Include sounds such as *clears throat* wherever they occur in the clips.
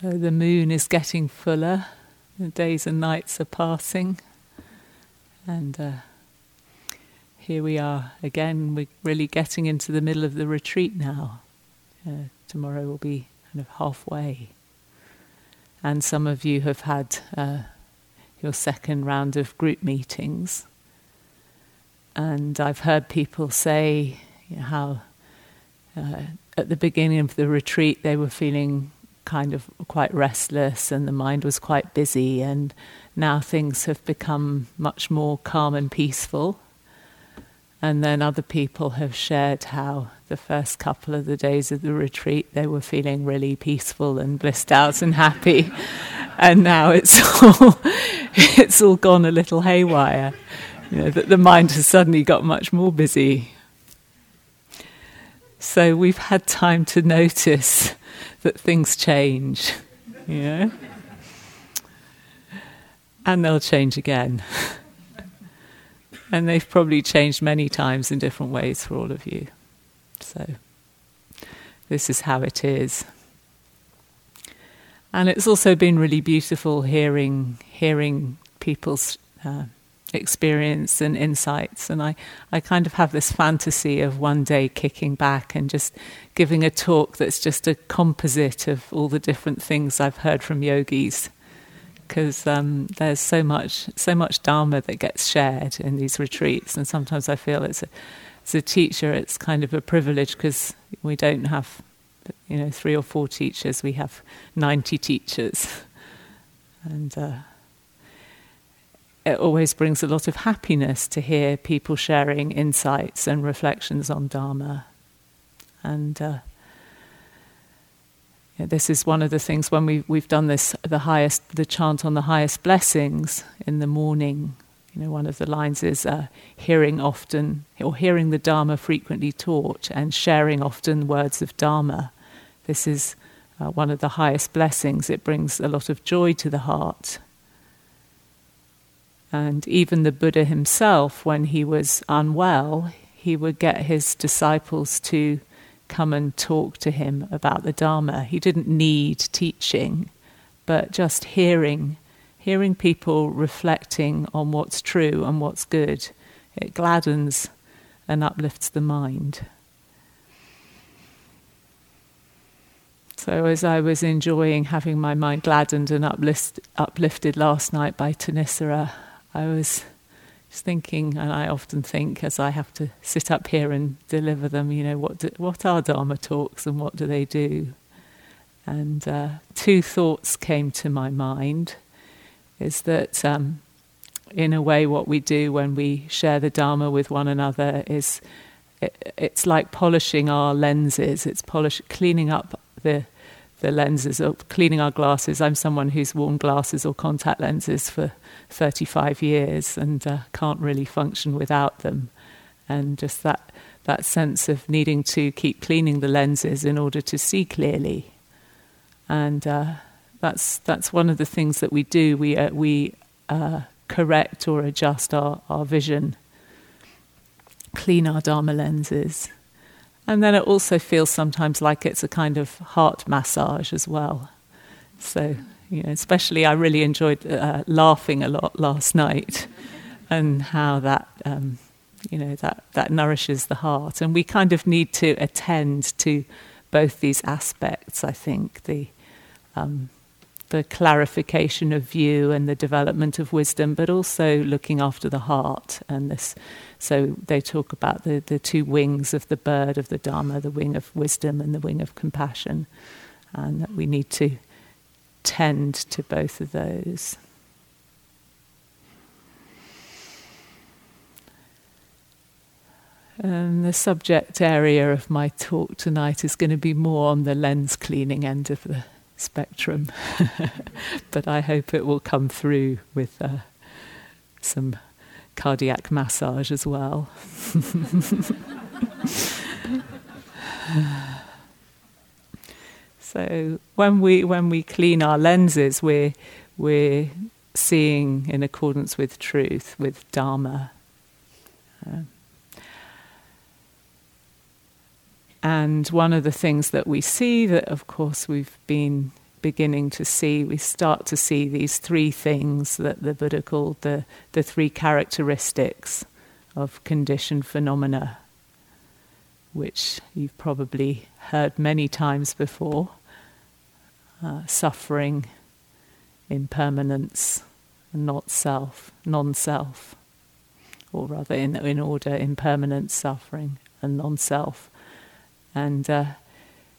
So the moon is getting fuller, the days and nights are passing, and uh, here we are again. We're really getting into the middle of the retreat now. Uh, tomorrow will be kind of halfway, and some of you have had uh, your second round of group meetings, and I've heard people say you know, how. Uh, at the beginning of the retreat, they were feeling kind of quite restless and the mind was quite busy, and now things have become much more calm and peaceful. And then other people have shared how the first couple of the days of the retreat they were feeling really peaceful and blissed out and happy, *laughs* and now it's all *laughs* it's all gone a little haywire. You know that the mind has suddenly got much more busy. So we've had time to notice that things change, you know? And they'll change again. and they've probably changed many times in different ways for all of you. So, this is how it is. And it's also been really beautiful hearing hearing people's uh, experience and insights. And I, I kind of have this fantasy of one day kicking back and just giving a talk that's just a composite of all the different things I've heard from yogis. Because um, there's so much, so much dharma that gets shared in these retreats, and sometimes I feel it's a, as a teacher, it's kind of a privilege because we don't have, you know, three or four teachers. We have ninety teachers, and uh, it always brings a lot of happiness to hear people sharing insights and reflections on Dharma. And uh, yeah, this is one of the things when we, we've done this, the highest, the chant on the highest blessings in the morning. You know, one of the lines is uh, hearing often, or hearing the Dharma frequently taught, and sharing often words of Dharma. This is uh, one of the highest blessings. It brings a lot of joy to the heart. And even the Buddha himself, when he was unwell, he would get his disciples to come and talk to him about the Dharma. He didn't need teaching, but just hearing, hearing people reflecting on what's true and what's good, it gladdens and uplifts the mind. So, as I was enjoying having my mind gladdened and uplift, uplifted last night by Thanissara, I was just thinking, and I often think as I have to sit up here and deliver them, you know, what do, what are Dharma talks and what do they do? And uh, two thoughts came to my mind: is that um, in a way, what we do when we share the Dharma with one another is it, it's like polishing our lenses. It's polish, cleaning up the the lenses, or cleaning our glasses. I'm someone who's worn glasses or contact lenses for 35 years and uh, can't really function without them. And just that, that sense of needing to keep cleaning the lenses in order to see clearly. And uh, that's, that's one of the things that we do. We, uh, we uh, correct or adjust our, our vision, clean our Dharma lenses. And then it also feels sometimes like it's a kind of heart massage as well. So you know, especially, I really enjoyed uh, laughing a lot last night, and how that um, you know that that nourishes the heart. And we kind of need to attend to both these aspects. I think the um, the clarification of view and the development of wisdom, but also looking after the heart and this. So they talk about the, the two wings of the bird of the Dharma, the wing of wisdom and the wing of compassion, and that we need to tend to both of those. And the subject area of my talk tonight is going to be more on the lens cleaning end of the spectrum, *laughs* but I hope it will come through with uh, some cardiac massage as well. *laughs* So when we when we clean our lenses, we're we're seeing in accordance with truth, with Dharma. Um, and one of the things that we see that, of course, we've been beginning to see, we start to see these three things that the Buddha called the, the three characteristics of conditioned phenomena, which you've probably heard many times before uh, suffering, impermanence, and not self, non self, or rather, in, in order, impermanence, suffering, and non self. And uh,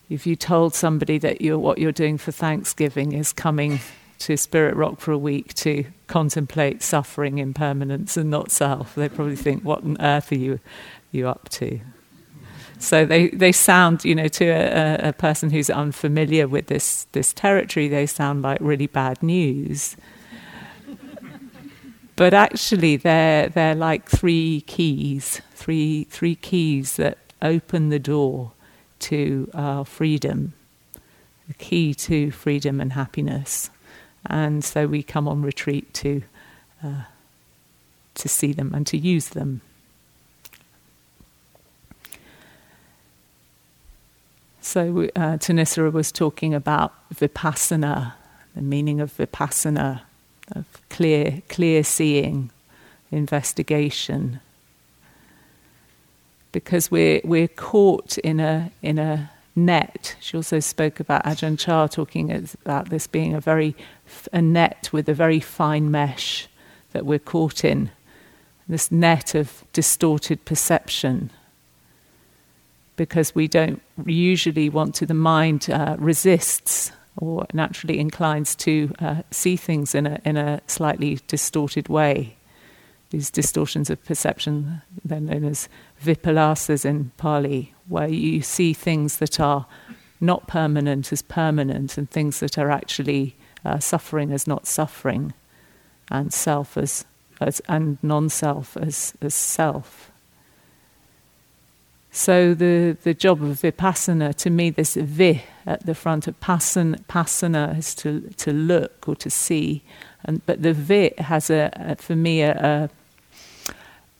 if you told somebody that you're, what you're doing for Thanksgiving is coming to Spirit Rock for a week to contemplate suffering, impermanence, and not self, they probably think, "What on earth are you you up to?" So they, they sound, you know, to a, a person who's unfamiliar with this this territory, they sound like really bad news. but actually, they're they're like three keys, three three keys that open the door to our freedom, the key to freedom and happiness. And so we come on retreat to, uh, to see them and to use them. So uh, Thanissara was talking about vipassana, the meaning of vipassana, of clear, clear seeing, investigation, because we're we're caught in a in a net. She also spoke about Ajahn Chah talking about this being a very a net with a very fine mesh that we're caught in. This net of distorted perception. Because we don't usually want to, the mind uh, resists or naturally inclines to uh, see things in a, in a slightly distorted way these distortions of perception, they're known as vipallasas in Pali, where you see things that are not permanent as permanent and things that are actually uh, suffering as not suffering and self as, as and non-self as, as self. So the, the job of vipassana, to me, this vi at the front of pasana, pasana is to, to look or to see, and but the vit has a, a for me a,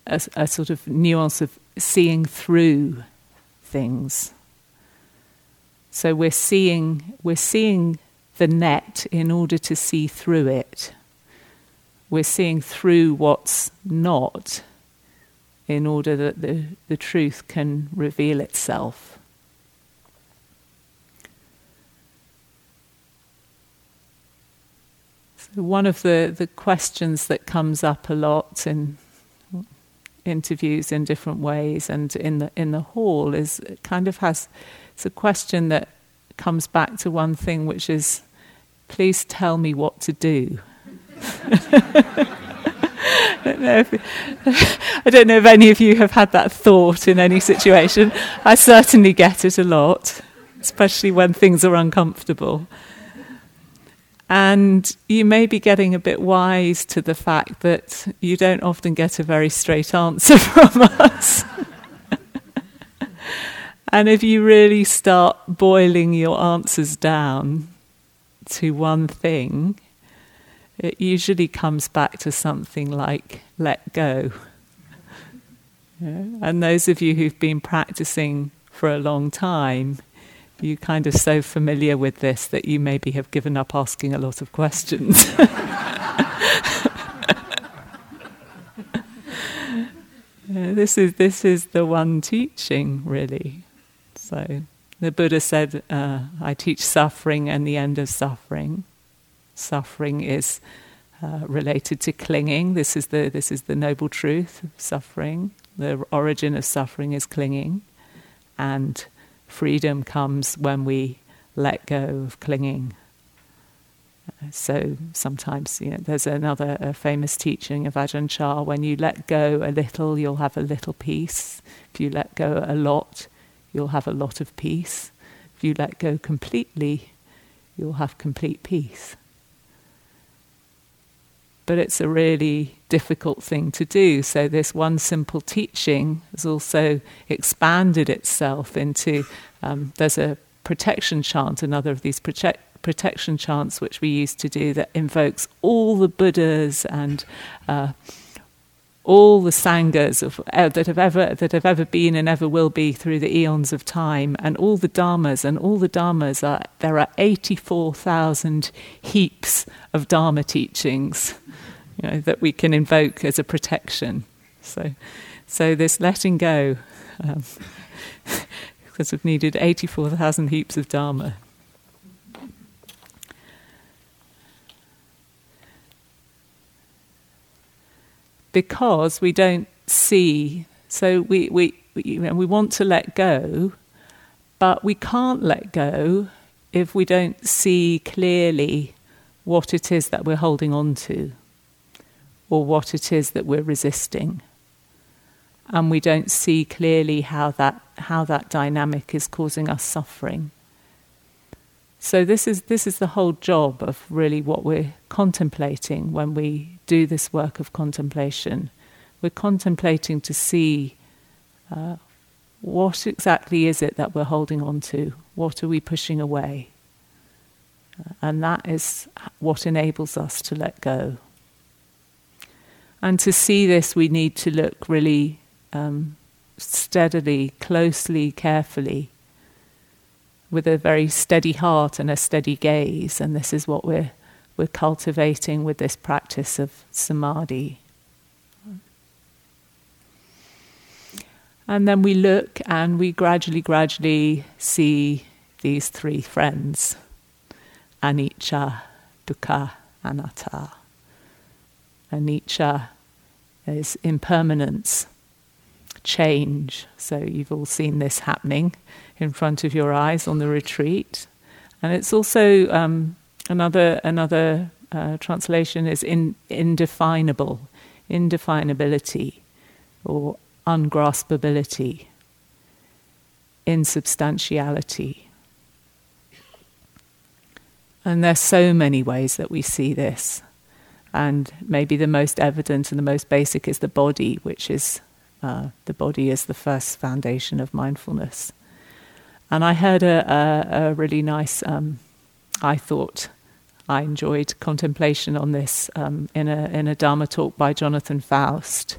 a a, sort of nuance of seeing through things. So we're seeing we're seeing the net in order to see through it. We're seeing through what's not in order that the, the truth can reveal itself. One of the, the questions that comes up a lot in interviews in different ways and in the in the hall is kind of has it's a question that comes back to one thing which is please tell me what to do *laughs* I don't, know if, *laughs* I don't know if any of you have had that thought in any situation. I certainly get it a lot, especially when things are uncomfortable. And you may be getting a bit wise to the fact that you don't often get a very straight answer *laughs* from us. and if you really start boiling your answers down to one thing, it usually comes back to something like let go. Yeah? And those of you who've been practicing for a long time, you kind of so familiar with this that you maybe have given up asking a lot of questions. yeah, *laughs* this is this is the one teaching really. So the Buddha said, uh, "I teach suffering and the end of suffering. Suffering is." Uh, related to clinging. This is the this is the noble truth of suffering. The origin of suffering is clinging, and freedom comes when we let go of clinging. Uh, so sometimes you know, there's another famous teaching of Ajahn Chah when you let go a little, you'll have a little peace. If you let go a lot, you'll have a lot of peace. If you let go completely, you'll have complete peace. But it's a really difficult thing to do. So, this one simple teaching has also expanded itself into um, there's a protection chant, another of these protect, protection chants which we used to do that invokes all the Buddhas and uh, all the sanghas of, uh, that have ever that have ever been and ever will be through the eons of time, and all the dharmas, and all the dharmas are there are eighty four thousand heaps of dharma teachings, you know, that we can invoke as a protection. So, so this letting go, um, *laughs* because we've needed eighty four thousand heaps of dharma. Because we don't see. So we, we, you know, we want to let go, but we can't let go if we don't see clearly what it is that we're holding on to or what it is that we're resisting. And we don't see clearly how that, how that dynamic is causing us suffering. So this is this is the whole job of really what we're contemplating when we do this work of contemplation. We're contemplating to see uh, what exactly is it that we're holding on to. What are we pushing away? Uh, and that is what enables us to let go. And to see this, we need to look really um, steadily, closely, carefully with a very steady heart and a steady gaze, and this is what we're, we're cultivating with this practice of samadhi. And then we look and we gradually, gradually see these three friends anicca, dukkha, anatta. Anicca is impermanence, change. So you've all seen this happening in front of your eyes on the retreat. And it's also um, another another uh, translation is in, indefinable, indefinability, or ungraspability, insubstantiality. And there's so many ways that we see this. And maybe the most evident and the most basic is the body, which is uh, the body is the first foundation of mindfulness. And I heard a, a, a really nice, um, I thought I enjoyed contemplation on this um, in, a, in a Dharma talk by Jonathan Faust.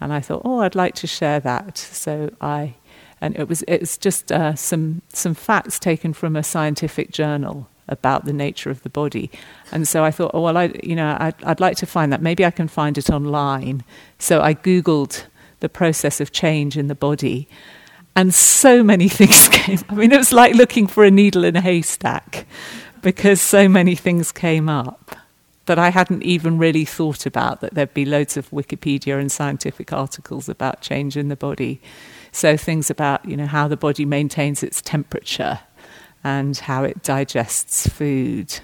And I thought, oh, I'd like to share that. So I, and it was, it's just uh, some, some facts taken from a scientific journal about the nature of the body. And so I thought, oh, well, I, you know, I'd, I'd like to find that. Maybe I can find it online. So I Googled the process of change in the body and so many *laughs* things came. I mean, it was like looking for a needle in a haystack because so many things came up that I hadn't even really thought about. That there'd be loads of Wikipedia and scientific articles about change in the body. So things about you know how the body maintains its temperature and how it digests food.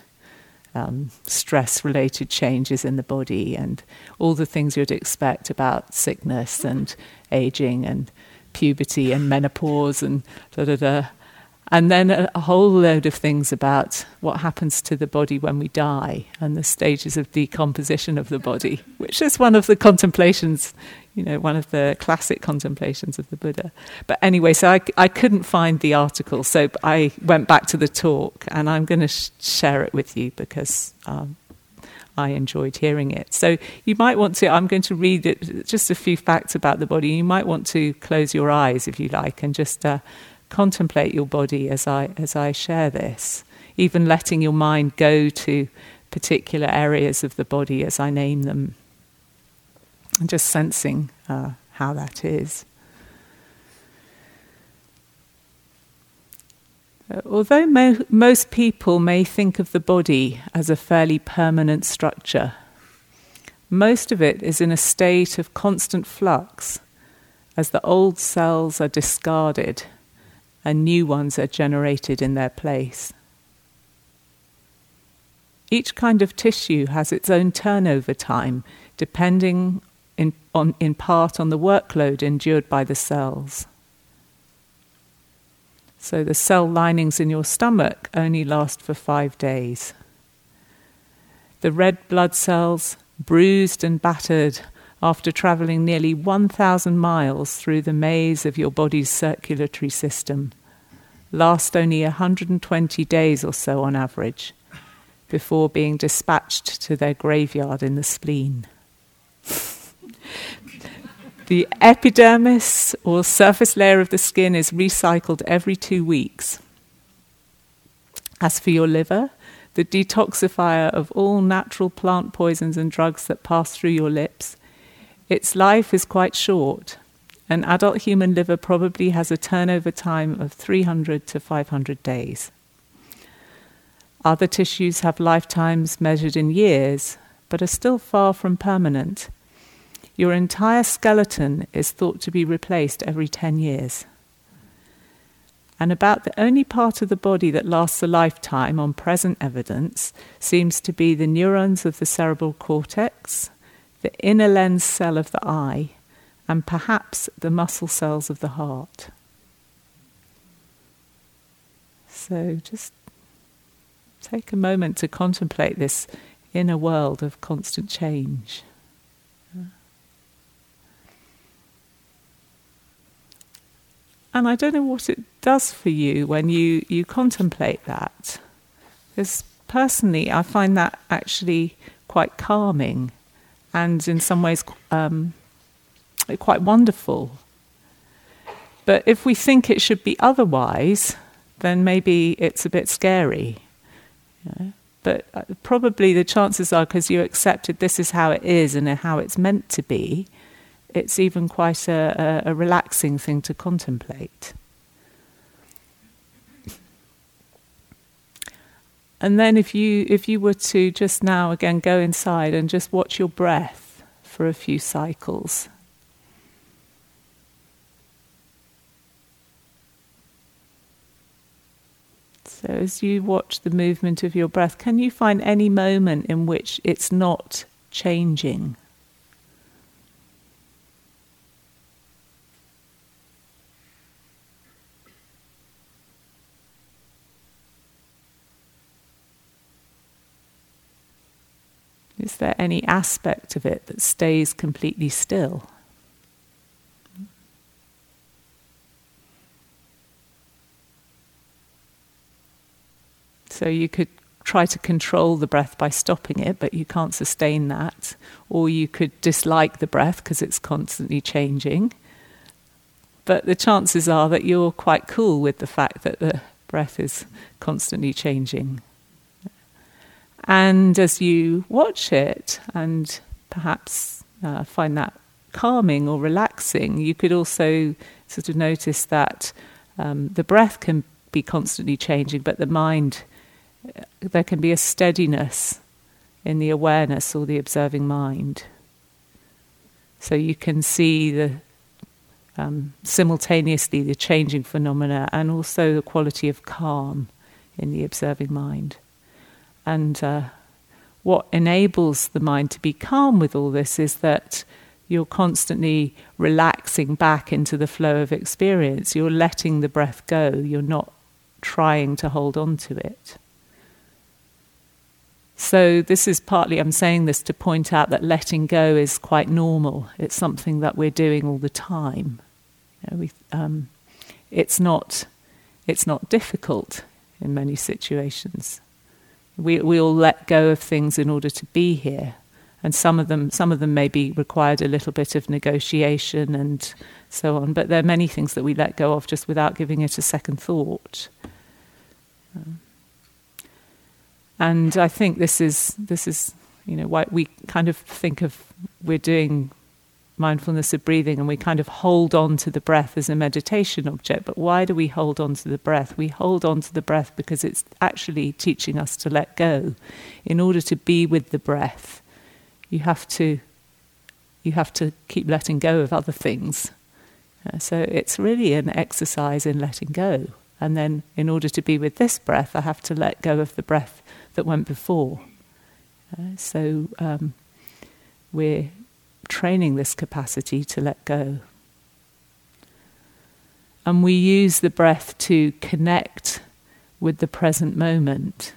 Um, stress related changes in the body and all the things you'd expect about sickness and aging and puberty and menopause and da da da. And then a, a, whole load of things about what happens to the body when we die and the stages of decomposition of the body, which is one of the contemplations, you know, one of the classic contemplations of the Buddha. But anyway, so I, I couldn't find the article, so I went back to the talk and I'm going to sh- share it with you because um, I enjoyed hearing it. So you might want to, I'm going to read it, just a few facts about the body. You might want to close your eyes if you like and just uh, contemplate your body as I, as I share this, even letting your mind go to particular areas of the body as I name them, and just sensing uh, how that is. Although mo- most people may think of the body as a fairly permanent structure, most of it is in a state of constant flux as the old cells are discarded and new ones are generated in their place. Each kind of tissue has its own turnover time, depending in, on, in part on the workload endured by the cells. So the cell linings in your stomach only last for five days. The red blood cells, bruised and battered after travelling nearly 1,000 miles through the maze of your body's circulatory system, last only 120 days or so on average before being dispatched to their graveyard in the spleen. The epidermis or surface layer of the skin is recycled every two weeks. As for your liver, the detoxifier of all natural plant poisons and drugs that pass through your lips, its life is quite short. An adult human liver probably has a turnover time of 300 to 500 days. Other tissues have lifetimes measured in years, but are still far from permanent. Your entire skeleton is thought to be replaced every 10 years. And about the only part of the body that lasts a lifetime on present evidence seems to be the neurons of the cerebral cortex, the inner lens cell of the eye, and perhaps the muscle cells of the heart. So just take a moment to contemplate this inner world of constant change. And I don't know what it does for you when you, you contemplate that. Because personally, I find that actually quite calming and in some ways um, quite wonderful. But if we think it should be otherwise, then maybe it's a bit scary. But uh, probably the chances are because you accepted this is how it is and how it's meant to be, it's even quite a, a, a relaxing thing to contemplate. And then if you if you were to just now again go inside and just watch your breath for a few cycles. So as you watch the movement of your breath, can you find any moment in which it's not changing? Is there any aspect of it that stays completely still? So you could try to control the breath by stopping it, but you can't sustain that. Or you could dislike the breath because it's constantly changing. But the chances are that you're quite cool with the fact that the breath is constantly changing. And as you watch it and perhaps uh, find that calming or relaxing, you could also sort of notice that um, the breath can be constantly changing, but the mind, uh, there can be a steadiness in the awareness or the observing mind. So you can see the um, simultaneously the changing phenomena and also the quality of calm in the observing mind. And uh, what enables the mind to be calm with all this is that you're constantly relaxing back into the flow of experience. You're letting the breath go. You're not trying to hold on to it. So, this is partly, I'm saying this to point out that letting go is quite normal. It's something that we're doing all the time. You know, we, um, it's, not, it's not difficult in many situations. We, we all let go of things in order to be here. And some of them, some of them maybe required a little bit of negotiation and so on. But there are many things that we let go of just without giving it a second thought. Um, and I think this is this is you know why we kind of think of we're doing mindfulness of breathing and we kind of hold on to the breath as a meditation object. But why do we hold on to the breath? We hold on to the breath because it's actually teaching us to let go. In order to be with the breath, you have to you have to keep letting go of other things. Uh, so it's really an exercise in letting go. And then, in order to be with this breath, I have to let go of the breath that went before. Uh, so um, we're training this capacity to let go. And we use the breath to connect with the present moment.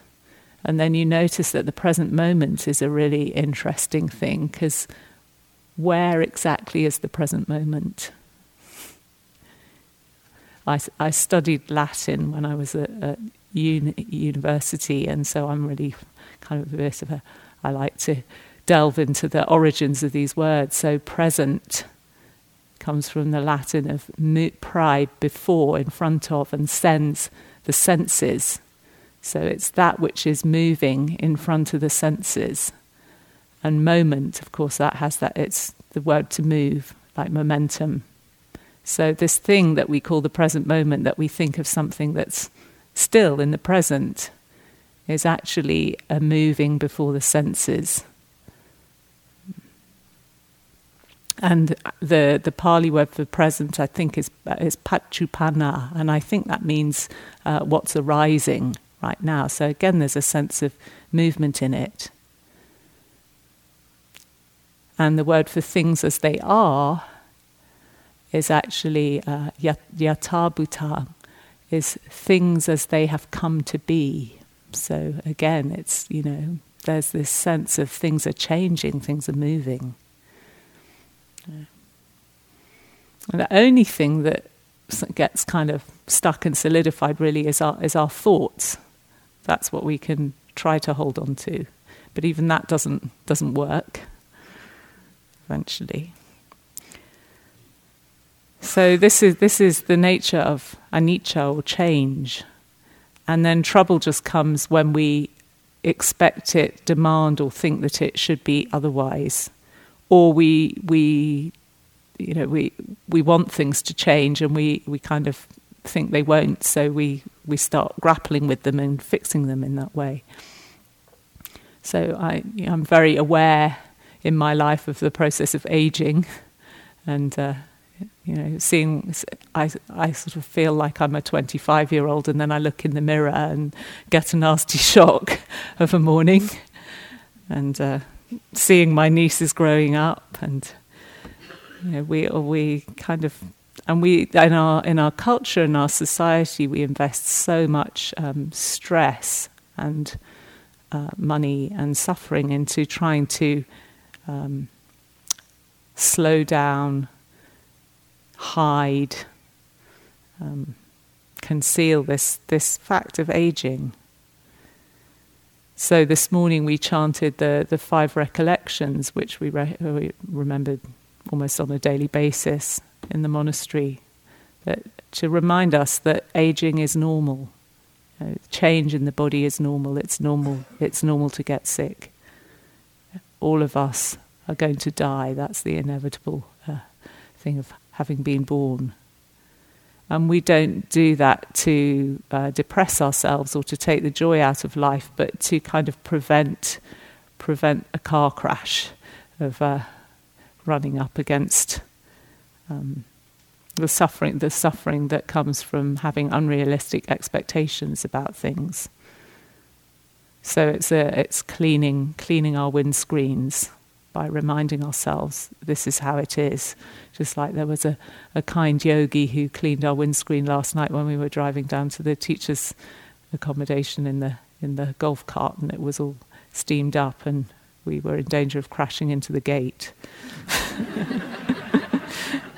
And then you notice that the present moment is a really interesting thing because where exactly is the present moment? I, I studied Latin when I was at, at uni, university, and so I'm really kind of a bit of a, I like to delve into the origins of these words. So, present comes from the Latin of pride before, in front of, and sens, the senses. So it's that which is moving in front of the senses. And moment, of course, that has that, it's the word to move, like momentum. So, this thing that we call the present moment, that we think of something that's still in the present, is actually a moving before the senses. And the, the Pali word for present, I think, is, is paccuppanna, and I think that means uh, what's arising right now. So, again, there's a sense of movement in it. And the word for things as they are is actually uh, yathabhuta, is things as they have come to be. So again, it's, you know, there's this sense of things are changing, things are moving. And the only thing that gets kind of stuck and solidified really is our, is our thoughts. That's what we can try to hold on to. But even that doesn't, doesn't work eventually. So this is this is the nature of anicca or change, and then trouble just comes when we expect it, demand, or think that it should be otherwise, or we we you know we we want things to change and we we kind of think they won't, so we we start grappling with them and fixing them in that way. So I I'm very aware in my life of the process of aging, *laughs* and. Uh, you know, seeing, I, I sort of feel like I'm a 25 year old, and then I look in the mirror and get a nasty *laughs* shock of a morning, and uh, seeing my nieces growing up, and you know, we we kind of, and we in our in our culture and our society we invest so much um, stress and uh, money and suffering into trying to um, slow down hide, um, conceal this, this fact of aging. So this morning we chanted the, the five recollections, which we, re- we remembered almost on a daily basis in the monastery, that, to remind us that aging is normal. Know, change in the body is normal. It's normal. It's normal to get sick. All of us are going to die. That's the inevitable uh, thing of having been born. And we don't do that to uh, depress ourselves or to take the joy out of life, but to kind of prevent prevent a car crash of uh, running up against um, the suffering the suffering that comes from having unrealistic expectations about things. So it's a, it's cleaning cleaning our windscreens by reminding ourselves this is how it is. Just like there was a, a kind yogi who cleaned our windscreen last night when we were driving down to the teacher's accommodation in the in the golf cart, and it was all steamed up, and we were in danger of crashing into the gate. *laughs*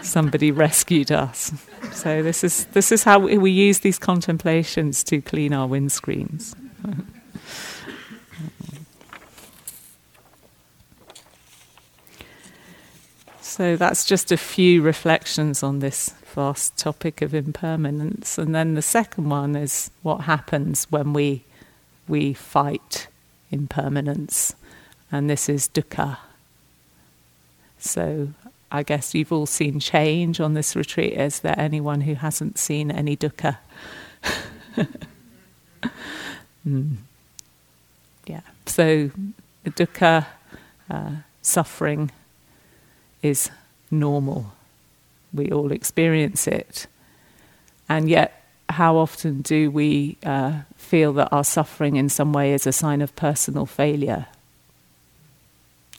Somebody rescued us. So this is this is how we, use these contemplations to clean our windscreens. *laughs* So that's just a few reflections on this vast topic of impermanence. And then the second one is what happens when we we fight impermanence. And this is dukkha. So I guess you've all seen change on this retreat. Is there anyone who hasn't seen any dukkha? *laughs* mm. Yeah. So dukkha, uh, suffering, is normal. We all experience it. And yet, how often do we uh, feel that our suffering in some way is a sign of personal failure?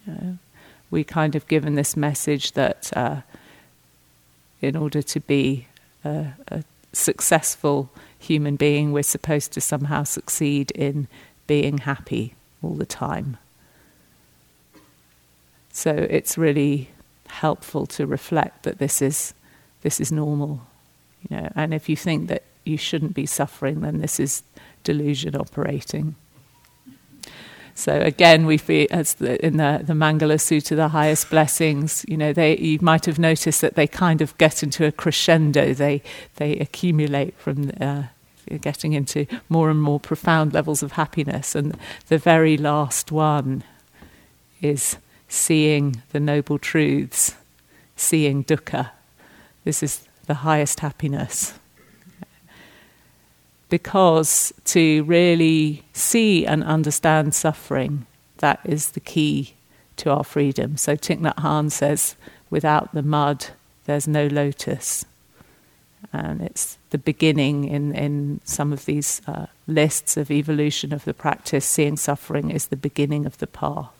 Uh, we kind of given this message that uh, in order to be a, a successful human being, we're supposed to somehow succeed in being happy all the time. So it's really helpful to reflect that this is this is normal, you know. And if you think that you shouldn't be suffering, then this is delusion operating. So again, we feel as the, in the, the Mangala Sutta, the highest blessings, you know, they you might have noticed that they kind of get into a crescendo. They they accumulate from uh, getting into more and more profound levels of happiness, and the very last one is seeing the noble truths, seeing dukkha. This is the highest happiness because to really see and understand suffering, that is the key to our freedom. So Thich Nhat Hanh says, without the mud, there's no lotus. And it's the beginning in, in some of these uh, lists of evolution of the practice. Seeing suffering is the beginning of the path.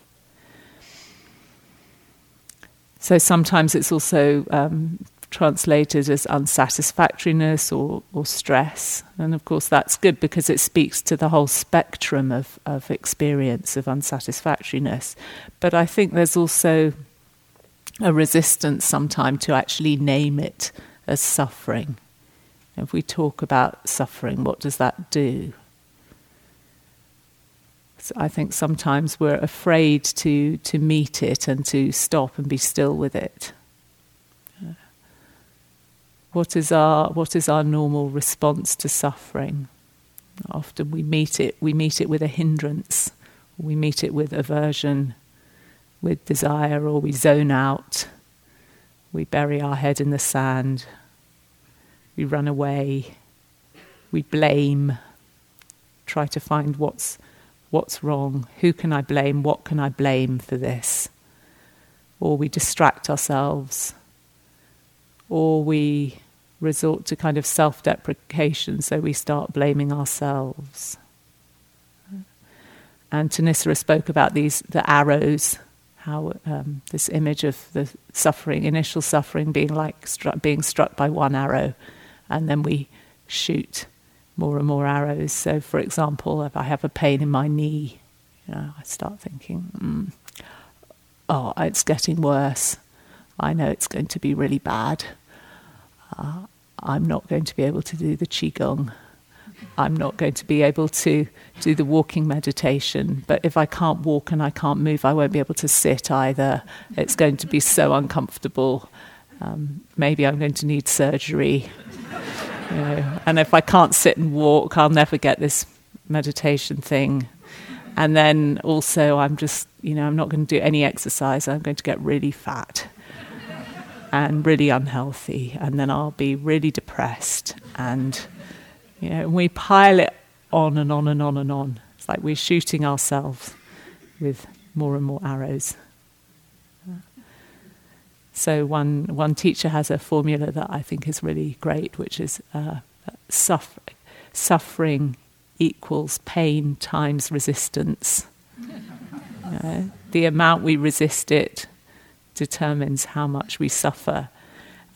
So sometimes it's also um, translated as unsatisfactoriness or, or stress. And of course, that's good because it speaks to the whole spectrum of, of experience of unsatisfactoriness. But I think there's also a resistance sometimes to actually name it as suffering. If we talk about suffering, what does that do? I think sometimes we're afraid to, to meet it and to stop and be still with it. Uh, what is our what is our normal response to suffering? Often we meet it we meet it with a hindrance, we meet it with aversion, with desire, or we zone out. We bury our head in the sand. We run away. We blame. Try to find what's what's wrong. Who can I blame? What can I blame for this? Or we distract ourselves or we resort to kind of self deprecation, so we start blaming ourselves. And Thanissara spoke about these the arrows, how um, this image of the suffering, initial suffering, being like struck, being struck by one arrow, and then we shoot more and more arrows. So, for example, if I have a pain in my knee, you know, I start thinking, mm, "Oh, it's getting worse. I know it's going to be really bad." uh, I'm not going to be able to do the Qigong. I'm not going to be able to do the walking meditation. But if I can't walk and I can't move, I won't be able to sit either. It's going to be so uncomfortable. Um, maybe I'm going to need surgery. You know. And if I can't sit and walk, I'll never get this meditation thing. And then also, I'm just, you know, I'm not going to do any exercise. I'm going to get really fat and really unhealthy, and then I'll be really depressed. And you know, we pile it on and on and on and on. It's like we're shooting ourselves with more and more arrows. So one one teacher has a formula that I think is really great, which is uh, suffer, suffering equals pain times resistance. *laughs* the amount we resist it determines how much we suffer.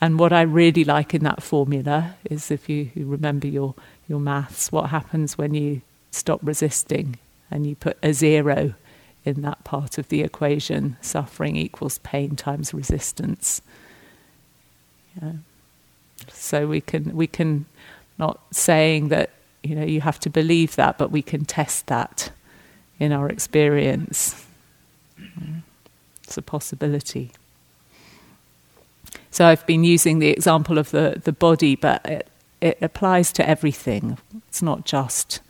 And what I really like in that formula is if you, you remember your, your maths, what happens when you stop resisting and you put a zero in that part of the equation suffering equals pain times resistance. Yeah. So we can we can not saying that you know you have to believe that, but we can test that in our experience. It's a possibility. So I've been using the example of the, the body, but it, it applies to everything. It's not just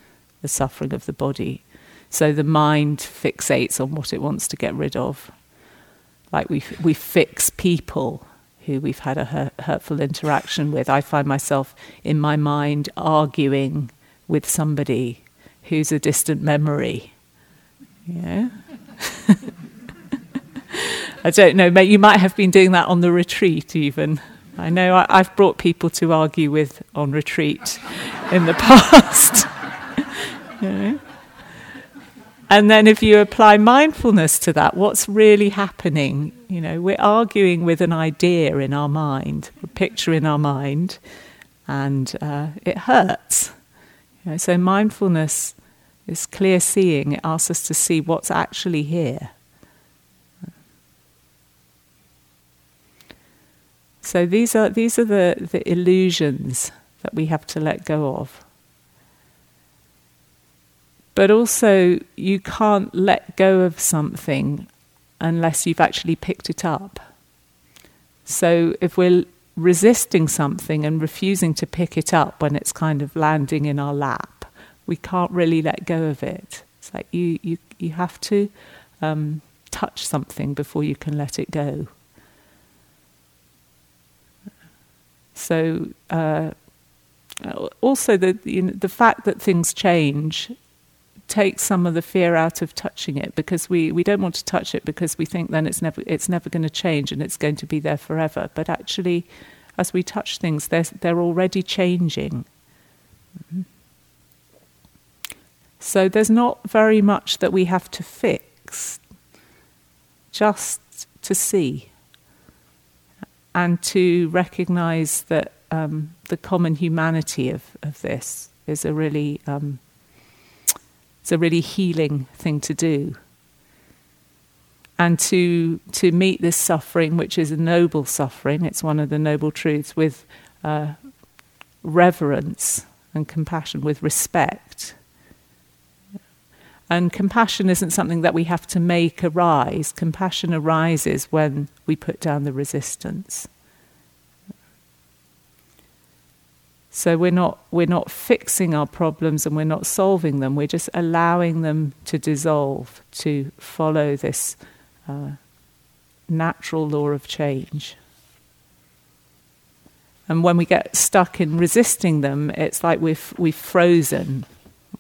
the suffering of the body. So the mind fixates on what it wants to get rid of. Like we, we fix people who we've had a hurt, hurtful interaction with. I find myself in my mind arguing with somebody who's a distant memory. Yeah. *laughs* I don't know. You might have been doing that on the retreat, even. I know I, have brought people to argue with on retreat in the *laughs* past. *laughs* know? And then if you apply mindfulness to that, what's really happening? You know, we're arguing with an idea in our mind, a picture in our mind, and uh, it hurts. You know, so mindfulness is clear seeing. It asks us to see what's actually here. So these are these are the, the illusions that we have to let go of. But also, you can't let go of something unless you've actually picked it up. So, if we're resisting something and refusing to pick it up when it's kind of landing in our lap, we can't really let go of it. It's like you, you, you have to um, touch something before you can let it go. So, uh, also the you know, the fact that things change takes some of the fear out of touching it because we, we don't want to touch it because we think then it's never it's never going to change and it's going to be there forever. But actually, as we touch things, they're they're already changing. Mm-hmm. So there's not very much that we have to fix, just to see and to recognize that um, the common humanity of, of this is a really um, it's a really healing thing to do. And to to meet this suffering, which is a noble suffering, it's one of the noble truths, with uh, reverence and compassion, with respect. And compassion isn't something that we have to make arise. Compassion arises when we put down the resistance. So we're not we're not fixing our problems and we're not solving them. We're just allowing them to dissolve, to follow this uh, natural law of change. And when we get stuck in resisting them, it's like we've we've frozen.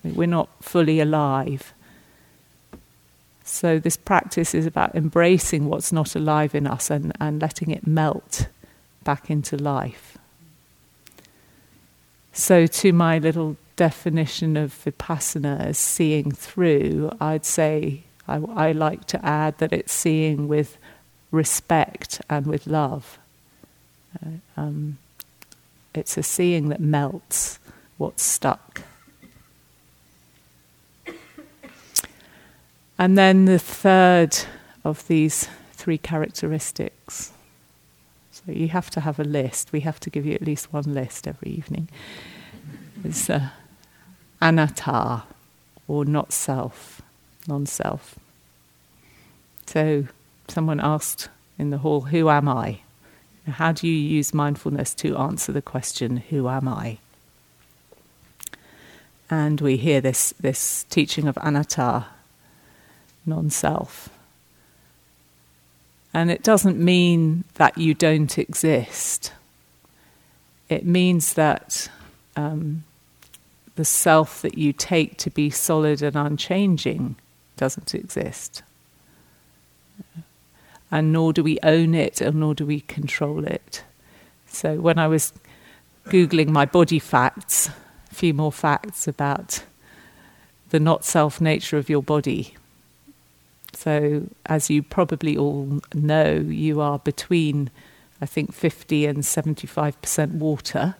We're not fully alive. So this practice is about embracing what's not alive in us and, and letting it melt back into life. So, to my little definition of vipassana as seeing through, I'd say I, I, like to add that it's seeing with respect and with love. Uh, um, it's a seeing that melts what's stuck. And then the third of these three characteristics so you have to have a list. We have to give you at least one list every evening. It's uh, anatta, or not self, non self. So someone asked in the hall, Who am I? How do you use mindfulness to answer the question, Who am I? And we hear this, this teaching of anatta, non self. And it doesn't mean that you don't exist. It means that um, the self that you take to be solid and unchanging doesn't exist. And nor do we own it, and nor do we control it. So when I was Googling my body facts, a few more facts about the not self nature of your body. So, as you probably all know, you are between, I think, 50 and 75% water.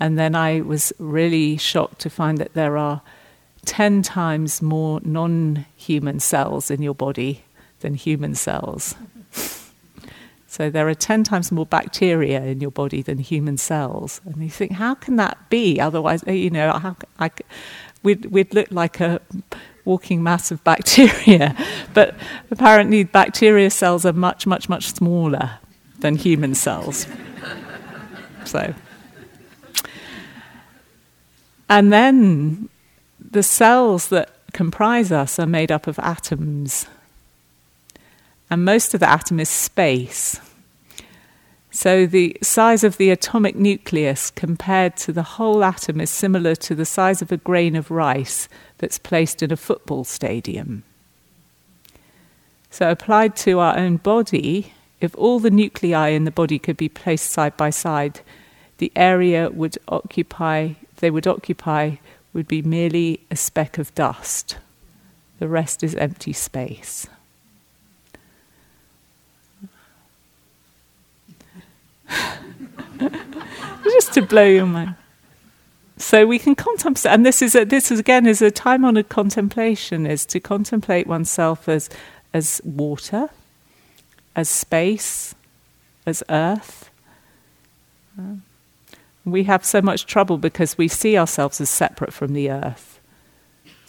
And then I was really shocked to find that there are 10 times more non human cells in your body than human cells. *laughs* so there are 10 times more bacteria in your body than human cells. And you think, how can that be? Otherwise, you know, how, I, we'd, we'd look like a walking mass of bacteria. *laughs* but apparently, bacteria cells are much, much, much smaller than human cells. so. And then the cells that comprise us are made up of atoms. And most of the atom is space. So the size of the atomic nucleus compared to the whole atom is similar to the size of a grain of rice that's placed in a football stadium. So, applied to our own body, if all the nuclei in the body could be placed side by side, the area would occupy, they would occupy, would be merely a speck of dust. The rest is empty space. *laughs* Just to blow your mind. So we can contemplate, and this is a, this is again is a time honored contemplation is to contemplate oneself as as water, as space, as earth. Um, we have so much trouble because we see ourselves as separate from the earth.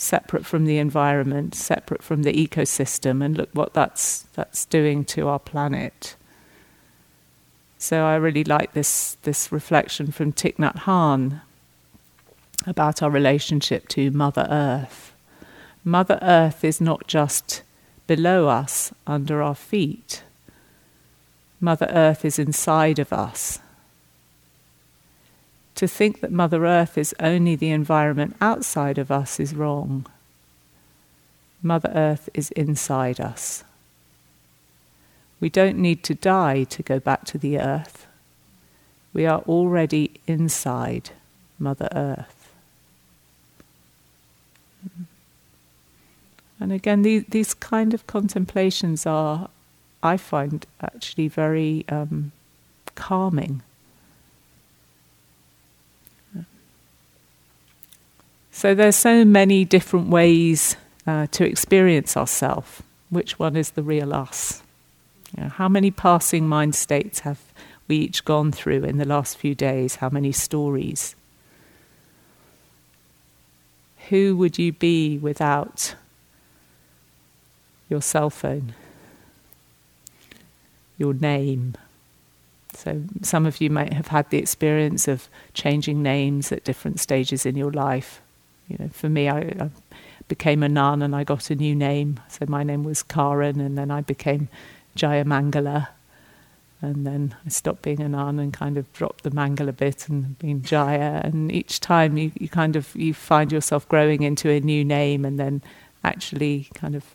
separate from the environment, separate from the ecosystem, and look what that's that's doing to our planet. So I really like this this reflection from Thich Nhat Hanh about our relationship to Mother Earth. Mother Earth is not just below us, under our feet. Mother Earth is inside of us. To think that Mother Earth is only the environment outside of us is wrong. Mother Earth is inside us. We don't need to die to go back to the earth. We are already inside Mother Earth. And again, these, these kind of contemplations are, I find, actually very um, calming. So there's so many different ways uh, to experience ourself. Which one is the real us? You know, how many passing mind states have we each gone through in the last few days? How many stories? Who would you be without your cell phone? Your name? So, some of you might have had the experience of changing names at different stages in your life. You know, for me, I, I became a nun and I got a new name. So, my name was Karen, and then I became Jaya Mangala. And then I stopped being a nun and kind of dropped the Mangala bit and being Jaya. And each time you, you kind of you find yourself growing into a new name and then actually kind of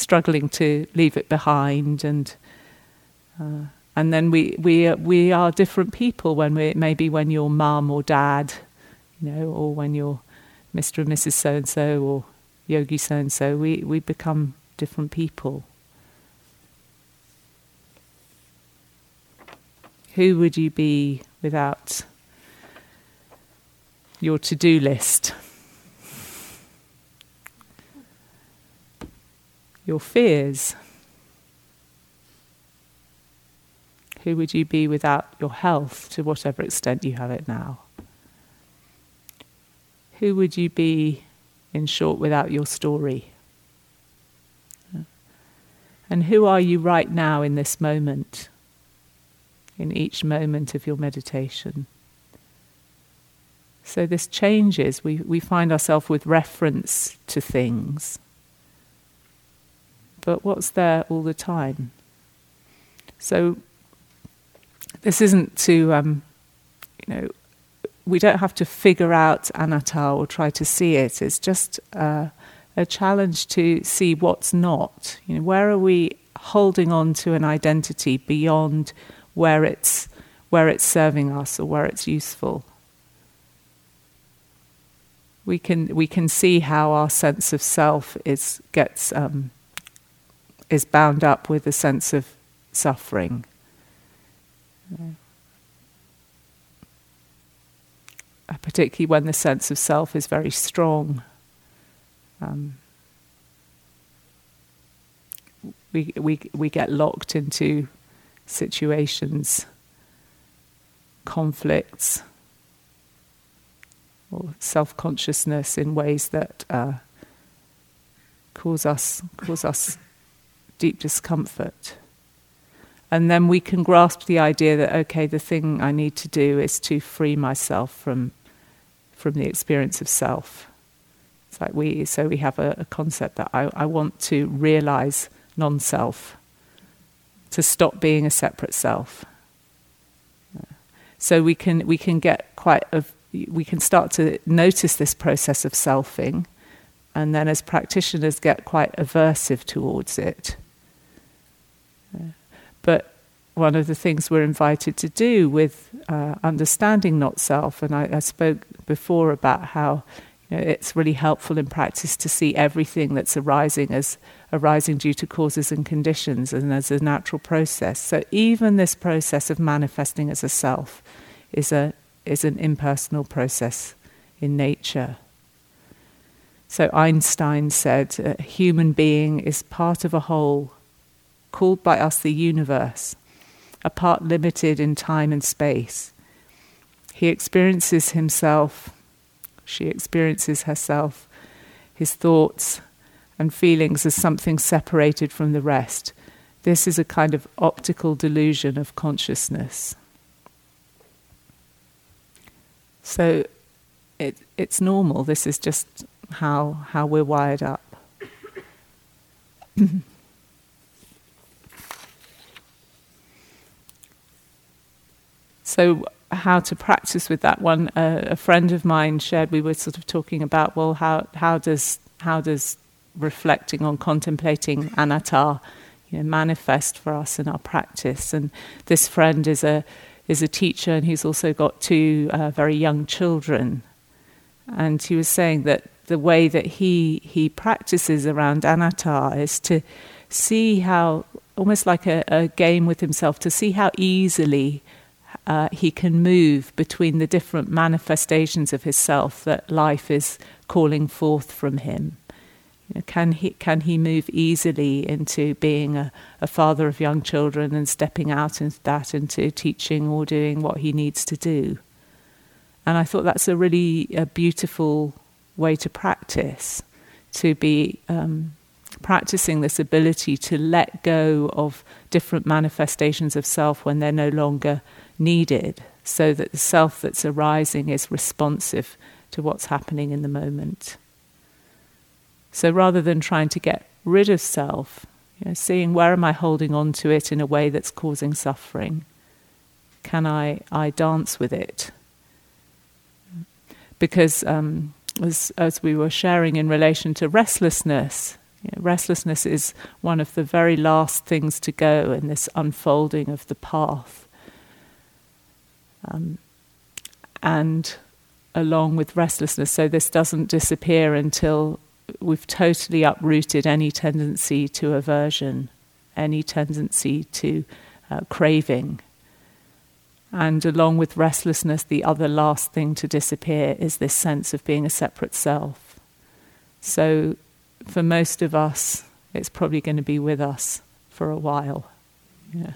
struggling to leave it behind and uh, and then we we we are different people when we maybe when you're mum or dad, you know, or when you're Mr. and Mrs. So and so or Yogi so and so. We we become different people. Who would you be without your to do list? Your fears? Who would you be without your health to whatever extent you have it now? Who would you be, in short, without your story? And who are you right now in this moment? in each moment of your meditation. So this changes. We, we find ourselves with reference to things. But what's there all the time? So this isn't to, um, you know, we don't have to figure out anatta or try to see it. It's just uh, a challenge to see what's not. You know, where are we holding on to an identity beyond where it's where it's serving us or where it's useful. We can we can see how our sense of self is gets um, is bound up with a sense of suffering. Uh, particularly when the sense of self is very strong. Um, we, we, we get locked into situations, conflicts, or self consciousness in ways that uh, cause us cause us deep discomfort. And then we can grasp the idea that okay, the thing I need to do is to free myself from from the experience of self. It's like we so we have a, a concept that I, I want to realize non-self to stop being a separate self. So we can we can get quite a, we can start to notice this process of selfing, and then as practitioners get quite aversive towards it. But one of the things we're invited to do with uh, understanding not self, and I, I spoke before about how you know, it's really helpful in practice to see everything that's arising as arising due to causes and conditions and as a natural process. So even this process of manifesting as a self is a is an impersonal process in nature. So Einstein said a human being is part of a whole called by us the universe, a part limited in time and space. He experiences himself she experiences herself, his thoughts and feelings as something separated from the rest. This is a kind of optical delusion of consciousness. So it, it's normal. This is just how, how we're wired up. *clears throat* so, how to practice with that one? Uh, a friend of mine shared. We were sort of talking about well, how how does how does reflecting on contemplating anatta you know, manifest for us in our practice? And this friend is a is a teacher, and he's also got two uh, very young children. And he was saying that the way that he he practices around anatta is to see how almost like a, a game with himself to see how easily uh, he can move between the different manifestations of his self that life is calling forth from him. You know, can he can he move easily into being a, a father of young children and stepping out into that into teaching or doing what he needs to do? And I thought that's a really a beautiful way to practice, to be um, practicing this ability to let go of different manifestations of self when they're no longer needed, so that the self that's arising is responsive to what's happening in the moment. So rather than trying to get rid of self, you know, seeing where am I holding on to it in a way that's causing suffering? Can I, I dance with it? Because um, as, as we were sharing in relation to restlessness, you know, restlessness is one of the very last things to go in this unfolding of the path. Um, and along with restlessness, so this doesn't disappear until we've totally uprooted any tendency to aversion, any tendency to uh, craving. And along with restlessness, the other last thing to disappear is this sense of being a separate self. So, for most of us, it's probably going to be with us for a while. Yeah.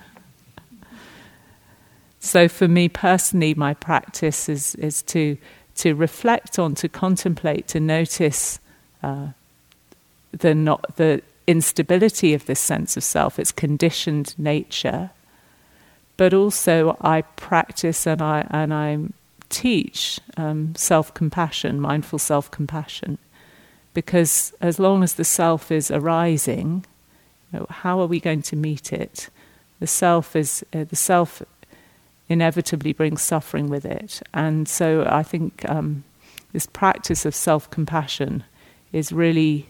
So, for me personally, my practice is, is to, to reflect on, to contemplate, to notice uh, the, not, the instability of this sense of self, its conditioned nature. But also I practice and I and I teach um, self compassion, mindful self compassion, because as long as the self is arising, you know, how are we going to meet it? The self is uh, the self inevitably brings suffering with it, and so I think um, this practice of self compassion is really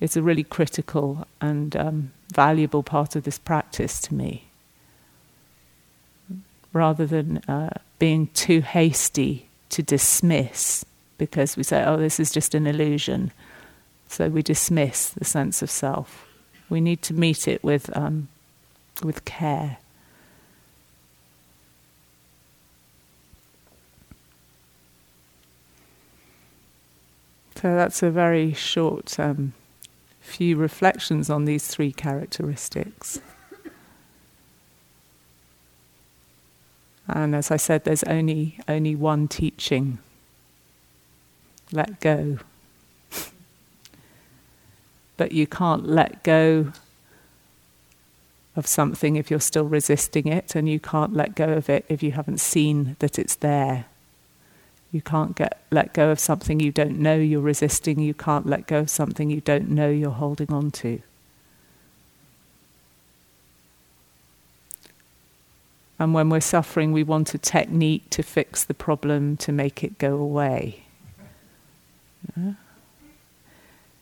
it's a really critical and um, valuable part of this practice to me rather than uh, being too hasty to dismiss because we say, oh, this is just an illusion. So we dismiss the sense of self. We need to meet it with, um, with care. So that's a very short um, few reflections on these three characteristics. And as I said, there's only only one teaching. Let go. *laughs* but you can't let go of something if you're still resisting it, and you can't let go of it if you haven't seen that it's there. You can't get let go of something you don't know you're resisting. You can't let go of something you don't know you're holding on to. And when we're suffering, we want a technique to fix the problem, to make it go away. Yeah?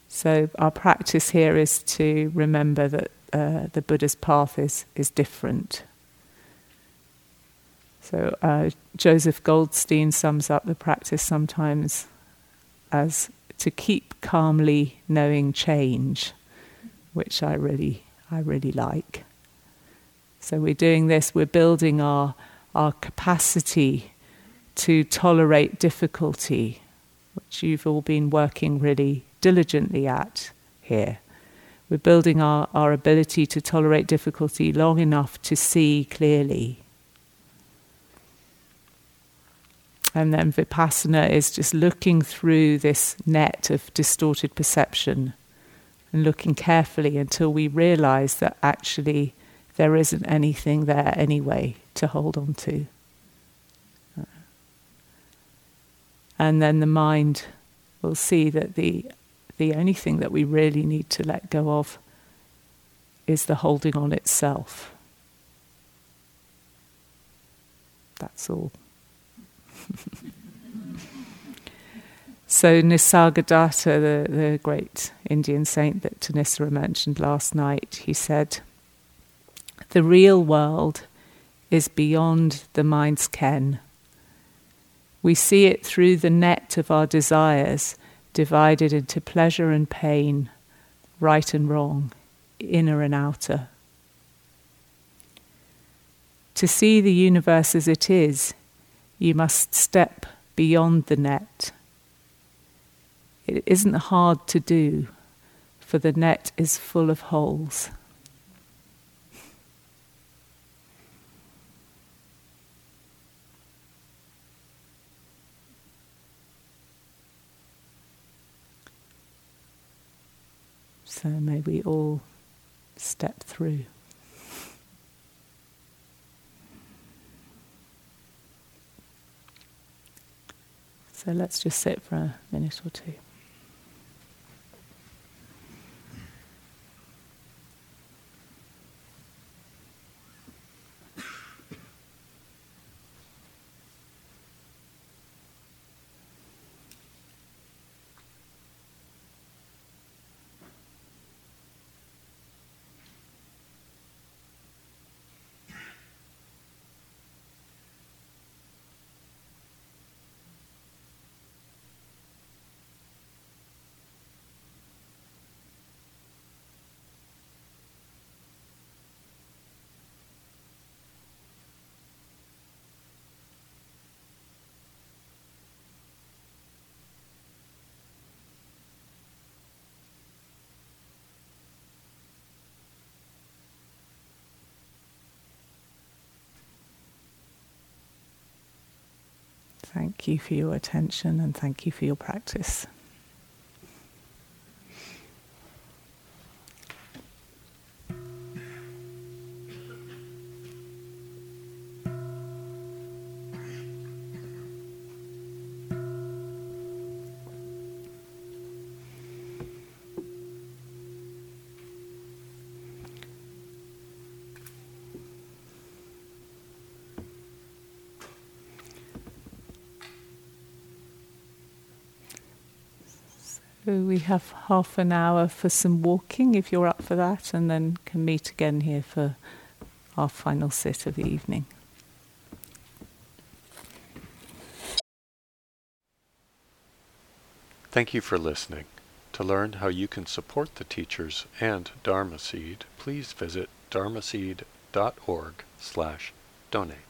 So, our practice here is to remember that uh, the Buddha's path is, is different. So, uh, Joseph Goldstein sums up the practice sometimes as to keep calmly knowing change, which I really, I really like. So we're doing this, we're building our, our capacity to tolerate difficulty, which you've all been working really diligently at here. We're building our, our ability to tolerate difficulty long enough to see clearly. And then vipassana is just looking through this net of distorted perception and looking carefully until we realize that actually there isn't anything there anyway to hold on to. And then the mind will see that the, the only thing that we really need to let go of is the holding on itself. That's all. *laughs* so Nisargadatta, the, the great Indian saint that Thanissara mentioned last night, he said, The real world is beyond the mind's ken. We see it through the net of our desires, divided into pleasure and pain, right and wrong, inner and outer. To see the universe as it is, you must step beyond the net. It isn't hard to do, for the net is full of holes. So may we all step through. So let's just sit for a minute or two. Thank you for your attention and thank you for your practice. So we have half an hour for some walking if you're up for that, and then can meet again here for our final sit of the evening. Thank you for listening. To learn how you can support the teachers and Dharma Seed, please visit dharma dharmaseed.org slash donate.